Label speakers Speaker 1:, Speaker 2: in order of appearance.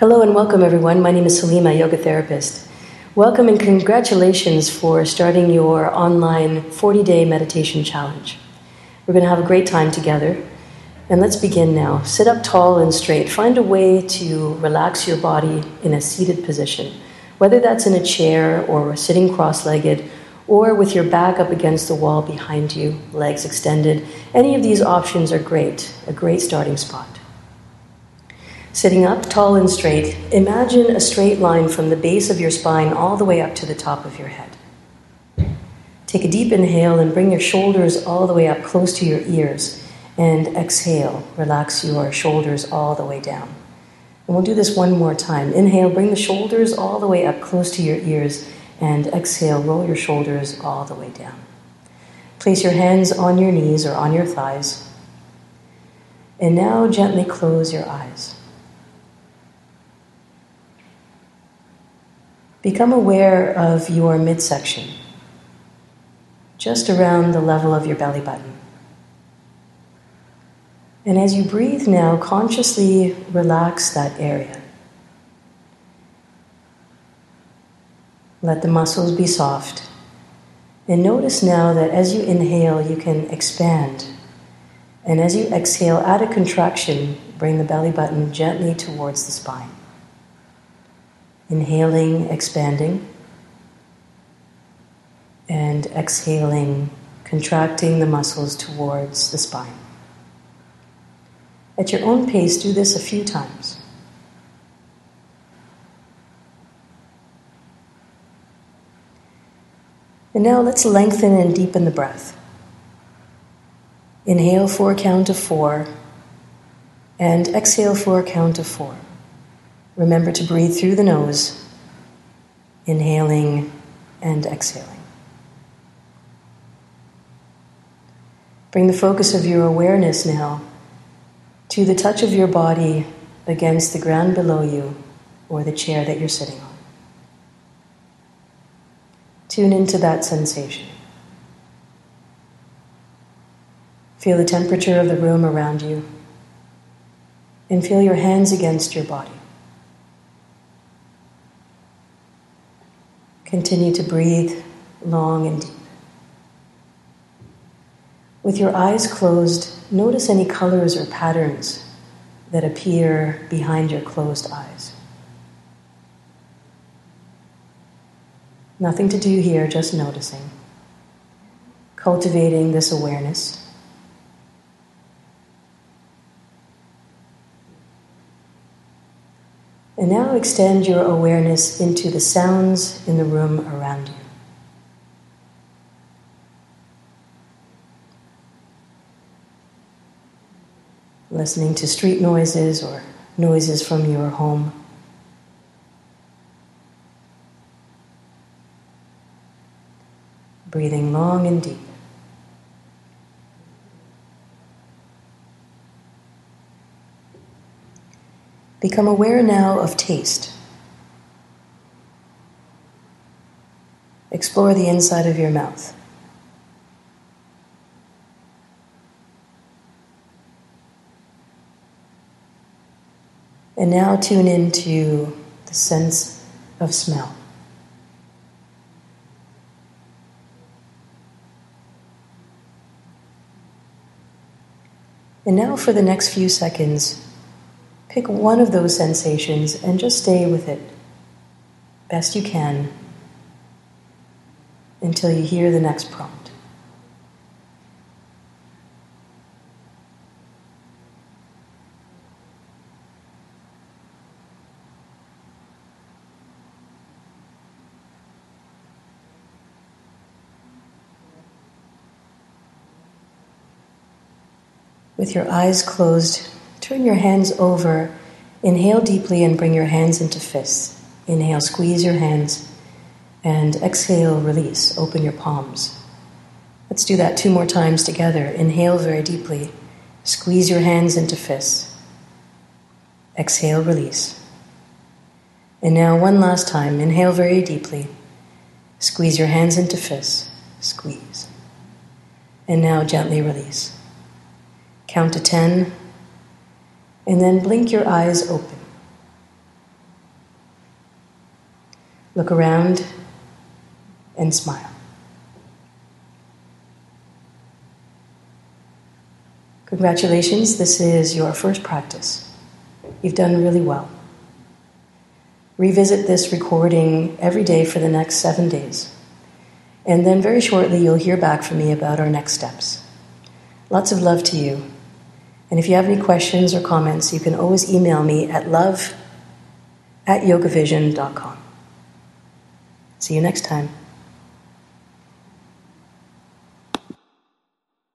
Speaker 1: Hello and welcome, everyone. My name is Salima, yoga therapist. Welcome and congratulations for starting your online 40 day meditation challenge. We're going to have a great time together. And let's begin now. Sit up tall and straight. Find a way to relax your body in a seated position, whether that's in a chair or sitting cross legged or with your back up against the wall behind you, legs extended. Any of these options are great, a great starting spot. Sitting up tall and straight, imagine a straight line from the base of your spine all the way up to the top of your head. Take a deep inhale and bring your shoulders all the way up close to your ears. And exhale, relax your shoulders all the way down. And we'll do this one more time. Inhale, bring the shoulders all the way up close to your ears. And exhale, roll your shoulders all the way down. Place your hands on your knees or on your thighs. And now gently close your eyes. Become aware of your midsection, just around the level of your belly button. And as you breathe now, consciously relax that area. Let the muscles be soft. And notice now that as you inhale, you can expand. And as you exhale, add a contraction, bring the belly button gently towards the spine. Inhaling, expanding, and exhaling, contracting the muscles towards the spine. At your own pace, do this a few times. And now let's lengthen and deepen the breath. Inhale for a count of four, and exhale for a count of four. Remember to breathe through the nose, inhaling and exhaling. Bring the focus of your awareness now to the touch of your body against the ground below you or the chair that you're sitting on. Tune into that sensation. Feel the temperature of the room around you and feel your hands against your body. Continue to breathe long and deep. With your eyes closed, notice any colors or patterns that appear behind your closed eyes. Nothing to do here, just noticing. Cultivating this awareness. And now extend your awareness into the sounds in the room around you. Listening to street noises or noises from your home. Breathing long and deep. Become aware now of taste. Explore the inside of your mouth. And now tune into the sense of smell. And now, for the next few seconds, Pick one of those sensations and just stay with it best you can until you hear the next prompt. With your eyes closed, Turn your hands over. Inhale deeply and bring your hands into fists. Inhale, squeeze your hands. And exhale, release. Open your palms. Let's do that two more times together. Inhale very deeply. Squeeze your hands into fists. Exhale, release. And now, one last time. Inhale very deeply. Squeeze your hands into fists. Squeeze. And now, gently release. Count to 10 and then blink your eyes open. Look around and smile. Congratulations, this is your first practice. You've done really well. Revisit this recording every day for the next seven days. And then very shortly, you'll hear back from me about our next steps. Lots of love to you. And if you have any questions or comments, you can always email me at love at yogavision.com. See you next time.